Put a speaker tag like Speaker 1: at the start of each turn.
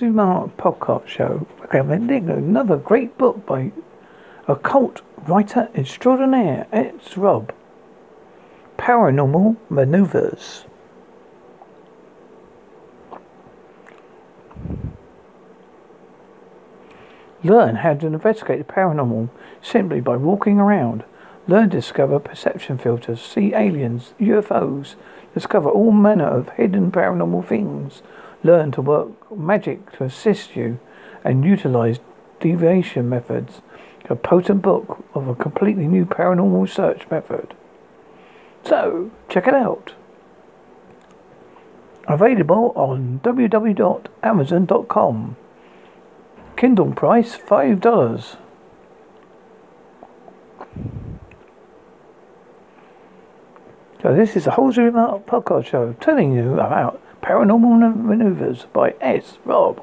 Speaker 1: Mark podcast show recommending another great book by occult writer extraordinaire. S. Rob. Paranormal Maneuvers. Learn how to investigate the paranormal simply by walking around. Learn to discover perception filters, see aliens, UFOs, discover all manner of hidden paranormal things learn to work magic to assist you and utilize deviation methods. A potent book of a completely new paranormal search method. So, check it out. Available on www.amazon.com. Kindle price $5. So this is the Holsworthy Podcast Show telling you about Paranormal Maneuvers by S. Rob.